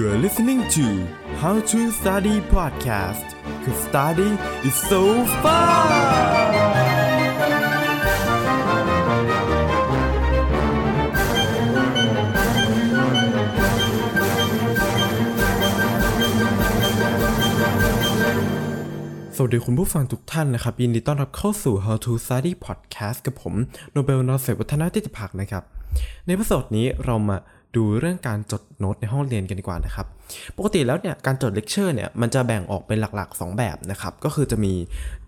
You're listening to How to Study Podcast Cause study is so fun สวัสดีคุณผู้ฟังทุกท่านนะครับ ยินดีต้อนรับเข้าสู่ How to Study Podcast กับผม โนเบลนอเสวัฒนาติติภักนะครับ ใน episode นี้เรามา ดูเรื่องการจดโน้ตในห้องเรียนกันดีกว่านะครับ ปกติแล้วเนี่ยการจดเลคเชอร์เนี่ยมันจะแบ่งออกเป็นหลักๆ 2 แบบนะครับ ก็คือจะมี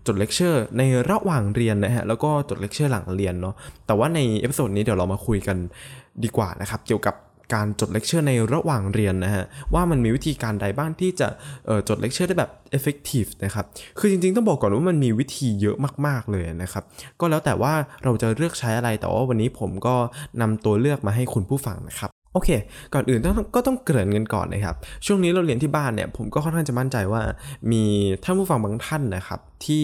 จดเลคเชอร์ในระหว่างเรียนนะฮะแล้วก็จดเลคเชอร์หลังเรียนเนาะแต่ว่าใน episode นี้เดี๋ยวเรามาคุยกันดีกว่านะครับเกี่ยวกับการจดเลคเชอร์ในระหว่างเรียนนะฮะว่ามันมีวิธีการใดบ้างที่จะจดเลคเชอร์ได้แบบ effective นะครับคือจริงๆต้องบอกก่อนว่ามันมีวิธีเยอะมากๆเลยนะครับก็แล้วแต่ว่าเราจะเลือกใช้อะไรแต่ว่าวันนี้ผมก็นำตัวเลือกมาให้คุณผู้ฟังนะครับ โอเค ก่อนอื่นต้องก็ต้องเกริ่นกันก่อนนะครับ ช่วงนี้เราเรียนที่บ้านเนี่ย ผมก็ค่อนข้างจะมั่นใจว่า มีท่านผู้ฟังบางท่านนะครับ ที่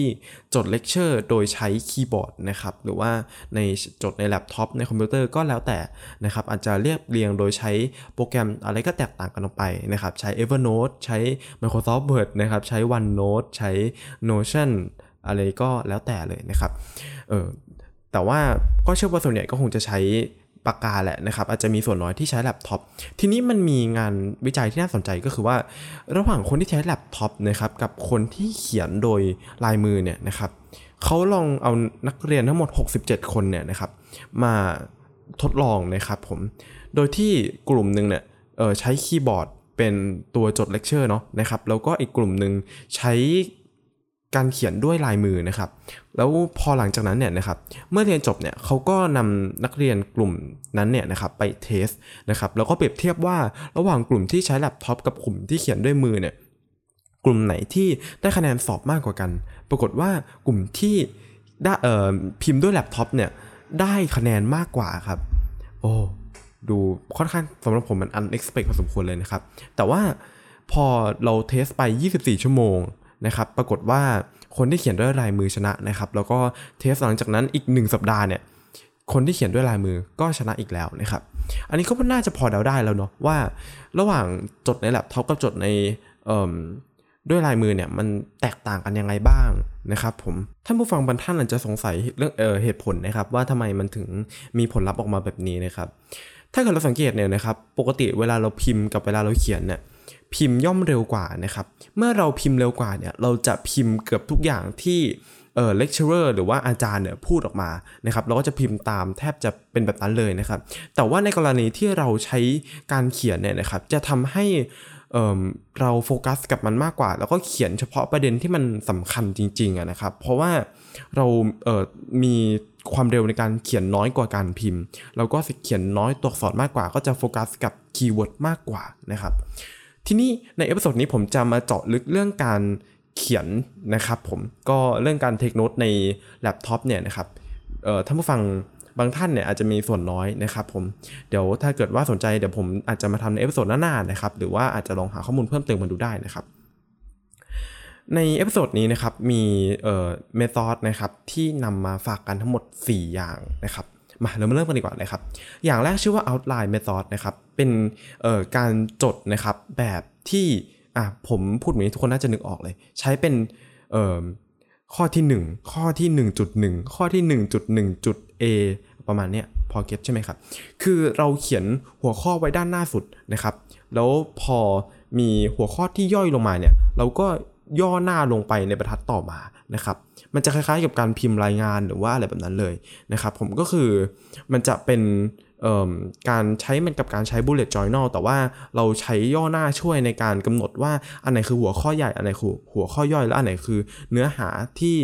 จดเลคเชอร์โดยใช้คีย์บอร์ดนะครับ หรือว่าในจดในแล็ปท็อปในคอมพิวเตอร์ก็แล้วแต่นะครับ อาจจะเรียบเรียงโดยใช้โปรแกรมอะไรก็แตกต่างกันออกไปนะครับ ใช้ Evernote ใช้ Microsoft Word นะครับ ใช้ OneNote ใช้ Notion อะไรก็แล้วแต่เลยนะครับ เออแต่ว่าก็เชื่อว่าส่วนใหญ่ก็คงจะใช้ ปากกาแหละนะครับ อาจจะมีส่วนน้อยที่ใช้แล็ปท็อปทีนี้มันมีงานวิจัยที่น่าสนใจก็คือว่า ระหว่างคนที่ใช้แล็ปท็อปนะครับกับคนที่เขียนโดยลายมือเนี่ยนะครับเขาลองเอานักเรียนทั้งหมด 67 คนเนี่ยนะครับ มาทดลองนะครับผม โดยที่กลุ่มหนึ่งเนี่ยใช้คีย์บอร์ดเป็นตัวจดเลคเชอร์เนาะนะครับ แล้วก็อีกกลุ่มหนึ่งใช้ การเขียนด้วยลายมือนะครับ แล้วพอหลังจากนั้นเนี่ยนะครับ เมื่อเรียนจบเนี่ยเขาก็นำนักเรียนกลุ่มนั้นเนี่ยนะครับไป test นะครับ แล้วก็เปรียบเทียบว่าระหว่างกลุ่มที่ใช้แล็ปท็อปกับกลุ่มที่เขียนด้วยมือเนี่ย กลุ่มไหนที่ได้คะแนนสอบมากกว่ากัน ปรากฏว่ากลุ่มที่ได้เอ่อพิมพ์ด้วยแล็ปท็อปเนี่ยได้คะแนนมากกว่าครับ โอ้ดูค่อนข้างสำหรับผมมัน unexpected พอสมควรเลยนะครับ แต่ว่าพอเรา test ไป 24 ชั่วโมง นะครับปรากฏว่าคนที่เขียนด้วยลายมือชนะนะครับแล้วก็ test หลังจากนั้นอีก 1 สัปดาห์เนี่ยคนที่เขียนด้วยลายมือก็ชนะอีกแล้วนะครับ อันนี้ก็น่าจะพอเดาได้แล้วเนาะว่า ระหว่างจดในแล็ปท็อปกับจดในด้วยลายมือเนี่ยมันแตกต่างกันยังไงบ้างนะครับผมท่านผู้ฟังบางท่านอาจจะสงสัยเรื่องเออเหตุผลนะครับ ว่าทำไมมันถึงมีผลลัพธ์ออกมาแบบนี้นะครับ ถ้าเกิดเราสังเกตเนี่ยนะครับ ปกติเวลาเราพิมพ์กับเวลาเราเขียนเนี่ย พิมพ์ย่อมเร็วกว่านะครับ เมื่อเราพิมพ์เร็วกว่าเนี่ยเราจะพิมพ์เกือบทุกอย่างที่เอ่อเลคเชอร์หรือว่าอาจารย์เนี่ยพูดออกมานะครับเราก็จะพิมพ์ตามแทบจะเป็นแบบนั้นเลยนะครับ แต่ว่าในกรณีที่เราใช้การเขียนเนี่ยนะครับ จะทำให้เราโฟกัสกับมันมากกว่า แล้วก็เขียนเฉพาะประเด็นที่มันสำคัญจริงๆนะครับ เพราะว่าเรามีความเร็วในการเขียนน้อยกว่าการพิมพ์ แล้วก็เขียนน้อยตัวอักษรมากกว่า ก็จะโฟกัสกับ keyword มากกว่านะครับ ทีนี้ใน episode นี้ผมจะมาเจาะลึกเรื่องการเขียนนะครับผมก็เรื่องการ take note ในแล็ปท็อปเนี่ยนะครับเอ่อท่านผู้ฟังบางท่านเนี่ยอาจจะมีส่วนน้อยนะครับผมเดี๋ยวถ้าเกิดว่าสนใจเดี๋ยวผมอาจจะมาทำใน episode หน้าๆนะครับหรือว่าอาจจะลองหาข้อมูลเพิ่มเติมมาดูได้นะครับใน episode นี้นะครับมีเอ่อ method นะครับที่นำมาฝากกันทั้งหมด 4 อย่างนะครับ มาเรามาเริ่มกันดีกว่านะครับ อย่างแรกชื่อว่า outline method นะครับ เป็นการจดนะครับแบบที่อะผมพูดแบบนี้ทุกคนน่าจะนึกออกเลย ใช้เป็นข้อที่ 1 ข้อที่ 1.1 ข้อที่ 1.1จุด A ประมาณเนี้ยพอเก็ตใช่ไหมครับ คือเราเขียนหัวข้อไว้ด้านหน้าสุดนะครับ แล้วพอมีหัวข้อที่ย่อยลงมาเนี่ย เราก็ ย่อหน้าลงไปในบรรทัดต่อมานะครับ มันจะคล้ายๆกับการพิมพ์รายงานหรือว่าอะไรแบบนั้นเลยนะครับ ผมก็คือมันจะเป็นการใช้มันกับการใช้ bullet journal แต่ว่าเราใช้ย่อหน้าช่วยในการกำหนดว่าอันไหนคือหัวข้อใหญ่ อันไหนคือหัวข้อย่อยและอันไหนคือเนื้อหาที่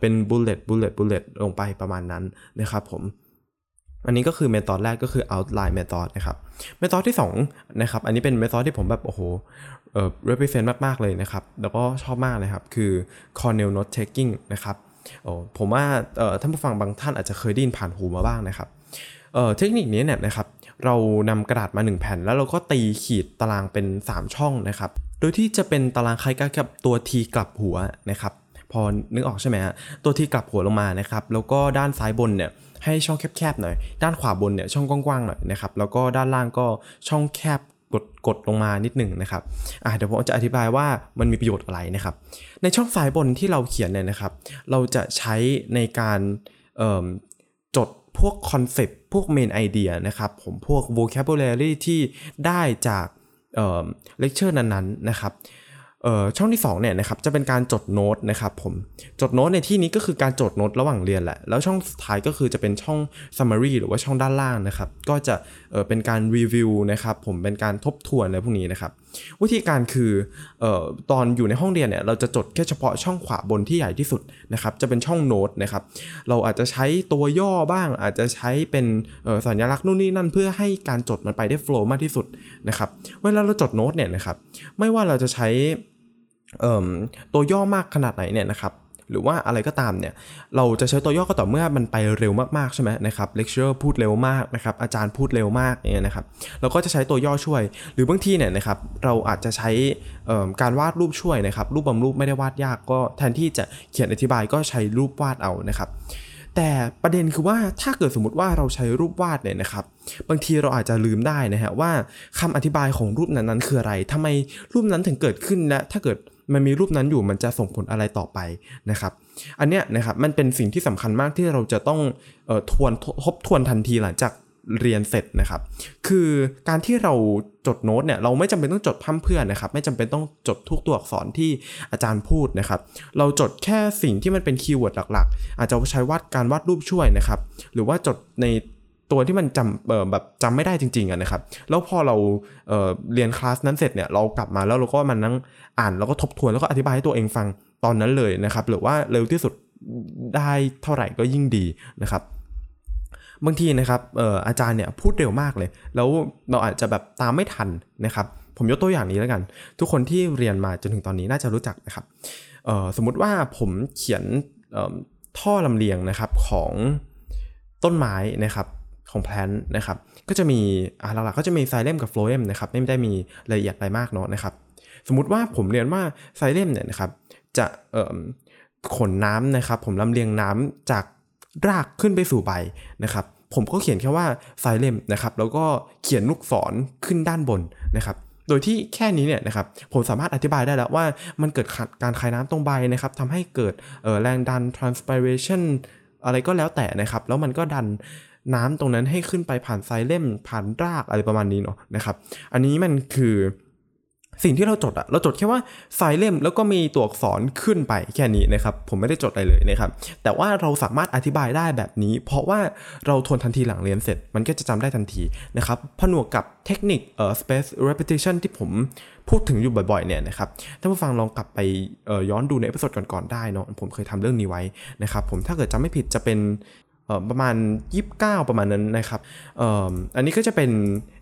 เป็น bullet bullet bullet ลงไปประมาณนั้นนะครับผมอันนี้ก็คือเมธอดแรกก็คือ outline method นะครับเมธอดที่2นะครับอันนี้เป็นเมธอดที่ผมแบบโอ้โห เอ่อ represent มาก ๆ เลยนะครับ แล้วก็ชอบมากเลยครับ คือ Cornell note taking นะครับโอ้ผมว่าเอ่อท่านผู้ฟังบางท่านอาจจะเคยได้ยินผ่านหูมาบ้างนะครับเอ่อเทคนิคนี้เนี่ยนะครับ เรานำกระดาษมา 1 แผ่น แล้วเราก็ตีขีดตารางเป็น 3 ช่องนะครับ โดยที่จะเป็นตารางคล้ายกับตัวทีกลับหัวนะครับ พอนึกออกใช่ไหมฮะ ตัวทีกลับหัวลงมานะครับ แล้วก็ด้านซ้ายบนเนี่ยให้ช่องแคบๆหน่อย ด้านขวาบนเนี่ยช่องกว้างๆหน่อยนะครับ แล้วก็ด้านล่างก็ช่องแคบ กดกดลงมานิดหนึ่งนะครับอ่าเดี๋ยวผมจะอธิบายว่ามันมีประโยชน์อะไรนะครับ ในช่องซ้ายบนที่เราเขียนเนี่ยนะครับ เราจะใช้ในการจดพวกคอนเซปต์พวกเมนไอเดียนะครับผมพวก vocabulary ที่ได้จากเลคเชอร์นั้นๆนะครับ ช่องที่2เนี่ยนะครับจะเป็นการจดโน้ตนะครับผมจดโน้ตในที่นี้ก็คือการจดโน้ตระหว่างเรียนแหละแล้วช่องสุดท้ายก็คือจะเป็นช่อง summary หรือว่าช่องด้านล่างนะครับก็จะเป็นการรีวิวนะครับผมเป็นการทบทวนอะไรพวกนี้นะครับวิธีการคือออตอนอยู่ในห้องเรียนเนี่ยเราจะจดแค่เฉพาะช่องขวาบนที่ใหญ่ที่สุดนะครับจะเป็นช่องโน้ตนะครับเราอาจจะใช้ตัวย่อบ้าง อาจจะใช้เป็นสัญลักษณ์นู่นนี่นั่นเพื่อให้การจดมันไปได้ flow มากที่สุดนะครับเวลาเราจดโน้ตเนี่ยนะครับไม่ว่าเราจะใช้ตัวย่อมากขนาดไหนเนี่ยนะครับ หรือว่าอะไรก็ตามเนี่ยเราจะใช้ตัวย่อก็ต่อเมื่อมันไปเร็วมากๆใช่ไหมนะครับเลคเชอร์พูดเร็วมากนะครับอาจารย์พูดเร็วมากเนี่ยนะครับเราก็จะใช้ตัวย่อช่วย หรือบางทีเนี่ยนะครับเราอาจจะใช้การวาดรูปช่วยนะครับรูปบางรูปไม่ได้วาดยากก็แทนที่จะเขียนอธิบายก็ใช้รูปวาดเอานะครับแต่ประเด็นคือว่าถ้าเกิดสมมติว่าเราใช้รูปวาดเนี่ยนะครับ บางทีเราอาจจะลืมได้นะฮะว่าคำอธิบายของรูปนั้นๆคืออะไรทำไมรูปนั้นถึงเกิดขึ้นและถ้าเกิด มันมีรูปนั้นอยู่มันจะส่งผลอะไรต่อไปนะครับ อันเนี้ยนะครับมันเป็นสิ่งที่สำคัญมากที่เราจะต้องออทวนทบทวนทันทีหลังจากเรียนเสร็จนะครับ คือการที่เราจดโน้ตเนี่ยเราไม่จำเป็นต้องจดพั่มเพื่อนนะครับ ไม่จำเป็นต้องจดทุกตัวอักษรที่อาจารย์พูดนะครับ เราจดแค่สิ่งที่มันเป็นคีย์เวิร์ดหลัก ๆ อาจจะใช้วาดการวาดรูปช่วยนะครับ หรือว่าจดใน ตัวที่มันจำแบบจำไม่ได้จริงๆอะนะครับ แล้วพอเราเเรียนคลาสนั้นเสร็จเนี่ยเรากลับมาแล้วเราก็มานั่งอ่านแล้วก็ทบทวนแล้วก็อธิบายให้ตัวเองฟังตอนนั้นเลยนะครับ หรือว่าเร็วที่สุดได้เท่าไหร่ก็ยิ่งดีนะครับบางทีนะครับอออาจารย์เนี่ยพูดเร็วมากเลย แล้วเราอาจจะแบบตามไม่ทันนะครับ ผมยกตัวอย่างนี้แล้วกัน ทุกคนที่เรียนมาจนถึงตอนนี้น่าจะรู้จักนะครับสมมุติว่าผมเขียนท่อลำเลียงนะครับของต้นไม้นะครับ ของแพลนนะครับ ก็จะมีอ่าหลักๆก็จะมีไซเลมกับโฟลเอมนะครับ ไม่ได้มีรายละเอียดอะไรมากเนาะนะครับ สมมติว่าผมเรียนว่าไซเลมเนี่ยนะครับจะเอ่อขนน้ำนะครับ ผมลำเลียงน้ำจากรากขึ้นไปสู่ใบนะครับ ผมก็เขียนแค่ว่าไซเลมนะครับ แล้วก็เขียนลูกศรขึ้นด้านบนนะครับโดยที่แค่นี้เนี่ยนะครับผมสามารถอธิบายได้แล้วว่ามันเกิดการคายน้ำตรงใบนะครับทำให้เกิดแรงดัน transpiration อะไรก็แล้วแต่นะครับ แล้วมันก็ดัน น้ำตรงนั้นให้ขึ้นไปผ่านไซเล่มผ่านรากอะไรประมาณนี้เนาะนะครับ อันนี้มันคือสิ่งที่เราจดอะเราจดแค่ว่าไซเล่มแล้วก็มีตัวอักษรขึ้นไปแค่นี้นะครับ ผมไม่ได้จดอะไรเลยนะครับ แต่ว่าเราสามารถอธิบายได้แบบนี้ เพราะว่าเราทวนทันทีหลังเรียนเสร็จ มันก็จะจำได้ทันทีนะครับผนวกกับเทคนิคเอ่อ space repetition ที่ผมพูดถึงอยู่บ่อยๆเนี่ยนะครับถ้าผู้ฟังลองกลับไปย้อนดูใน episode ก่อนๆได้เนาะผมเคยทำเรื่องนี้ไว้นะครับผมถ้าเกิดจำไม่ผิดจะเป็น ประมาณ 29 ประมาณนั้นนะครับอันนี้ก็จะเป็น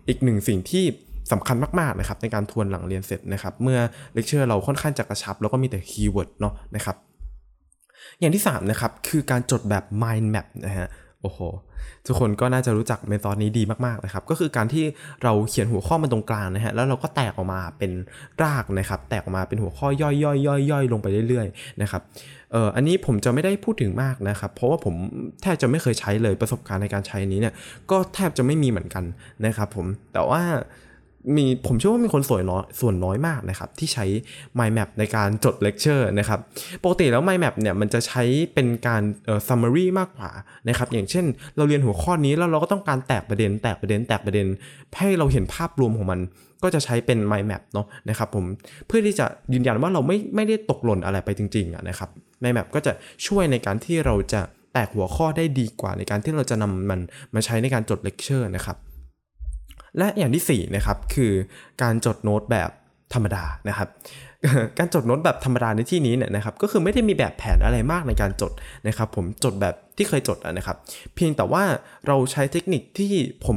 อีกหนึ่งสิ่งที่สำคัญมากๆนะครับในการทวนหลังเรียนเสร็จนะครับ เมื่อเลคเชอร์เราค่อนข้างจะกระชับ แล้วก็มีแต่ keyword เนาะนะครับ อย่างที่3นะครับคือการจดแบบ mind map นะฮะโอ้โห ทุกคนก็น่าจะรู้จัก method นี้ดีมากๆนะครับ ก็คือการที่เราเขียนหัวข้อมันตรงกลางนะฮะ แล้วเราก็แตกออกมาเป็นรากนะครับ แตกออกมาเป็นหัวข้อย่อยๆย่อยๆลงไปเรื่อยๆนะครับเอ่ออันนี้ผมจะไม่ได้พูดถึงมากนะครับ เพราะว่าผมแทบจะไม่เคยใช้เลยประสบการณ์ในการใช้นี้เนี่ย ก็แทบจะไม่มีเหมือนกันนะครับผม แต่ว่า มีผมเชื่อว่ามีคนส่วนน้อยส่วนน้อยมากนะครับ ที่ใช้ mind map ในการจดเลคเชอร์นะครับปกติแล้ว mind map เนี่ยมันจะใช้เป็นการเอ่อ summary มากกว่านะครับอย่างเช่น เราเรียนหัวข้อนี้แล้วเราก็ต้องการแตกประเด็น แตกประเด็นแตกประเด็น ให้เราเห็นภาพรวมของมันก็จะใช้เป็น mind map เนาะนะครับผมเพื่อที่จะยืนยันว่าเราไม่ไม่ได้ตกหล่นอะไรไปจริงๆนะครับ mind map ก็จะช่วยในการที่เราจะแตกหัวข้อได้ดีกว่าในการที่เราจะนำมันมาใช้ในการจดเลคเชอร์นะครับ และอย่างที่4นะครับคือการจดโน้ตแบบธรรมดานะครับการจดโน้ตแบบธรรมดาในที่นี้เนี่ยนะครับก็คือไม่ได้มีแบบแผนอะไรมากในการจดนะครับผมจดแบบที่เคยจดนะครับเพียงแต่ว่าเราใช้เทคนิคที่ผม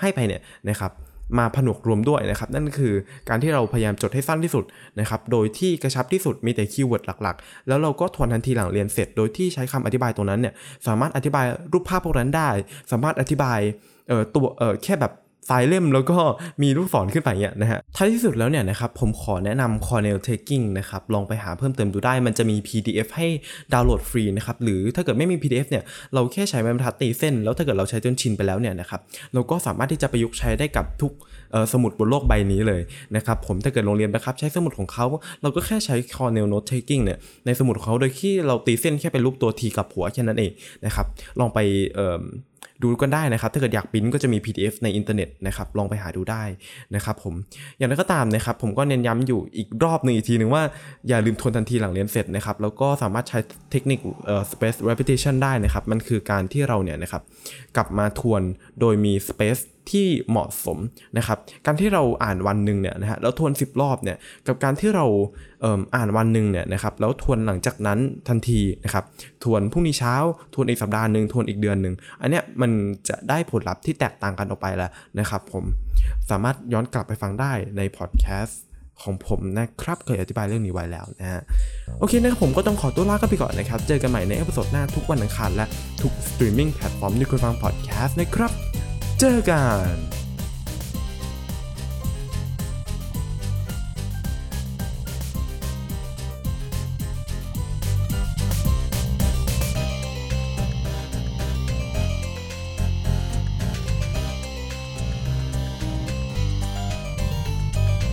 ให้ไปเนี่ยนะครับมาผนวกรวมด้วยนะครับ นั่นคือการที่เราพยายามจดให้สั้นที่สุดนะครับโดยที่กระชับที่สุดมีแต่ keyword หลักๆ แล้วเราก็ทวนทันทีหลังเรียนเสร็จ โดยที่ใช้คำอธิบายตรงนั้นเนี่ยสามารถอธิบายรูปภาพพวกนั้นได้ สามารถอธิบายเอ่อตัวเอ่อแค่แบบ ไฟล์เล่มแล้วก็มีลูกศรขึ้นไปเนี่ยนะฮะท้ายที่สุดแล้วเนี่ยนะครับผมขอแนะนำ Cornell Taking นะครับลองไปหาเพิ่มเติมดูได้มันจะมี PDF ให้ดาวน์โหลดฟรีนะครับหรือถ้าเกิดไม่มี PDF เนี่ยเราแค่ใช้ไม้บรรทัดตีเส้น แล้วถ้าเกิดเราใช้จนชินไปแล้วเนี่ยนะครับเราก็สามารถที่จะประยุกต์ใช้ได้กับทุกสมุดบนโลกใบนี้เลยนะครับผมถ้าเกิดโรงเรียนนะครับใช้สมุดของเขาเราก็แค่ใช้ Cornell Note Taking เนี่ยในสมุดของเขาโดยที่เราตีเส้นแค่เป็นรูปตัวทีกับหัวแค่นั้นเองนะครับลองไป ดูกันได้นะครับ ถ้าเกิดอยากปิ้นก็จะมี PDF ในอินเทอร์เน็ตนะครับ ลองไปหาดูได้นะครับผม อย่างไรก็ตามนะครับ ผมก็เน้นย้ำอยู่อีกรอบหนึ่งอีกทีหนึ่งว่าอย่าลืมทวนทันทีหลังเรียนเสร็จนะครับ แล้วก็สามารถใช้เทคนิคเอ่อ space repetition ได้นะครับ มันคือการที่เราเนี่ยนะครับกลับมาทวนโดยมี space ที่เหมาะสมนะครับ การที่เราอ่านวันหนึ่งเนี่ยนะฮะแล้วทวน 10 รอบเนี่ยกับการที่เราอ่านวันหนึ่งเนี่ยนะครับแล้วทวนหลังจากนั้นทันทีนะครับทวนพรุ่งนี้เช้า ทวนอีกสัปดาห์หนึ่งทวนอีกเดือนหนึ่งอันเนี้ยมันจะได้ผลลัพธ์ที่แตกต่างกันออกไปแล้วนะครับผมสามารถย้อนกลับไปฟังได้ในพอดแคสต์ของผมนะครับ เคยอธิบายเรื่องนี้ไว้แล้วนะฮะ โอเคนะครับผมก็ต้องขอตัวลากันไปก่อนนะครับ เจอกันใหม่ใน episode หน้าทุกวันอังคารและทุก streaming platform ที่คุณฟังพอดแคสต์นะครับ เจอกัน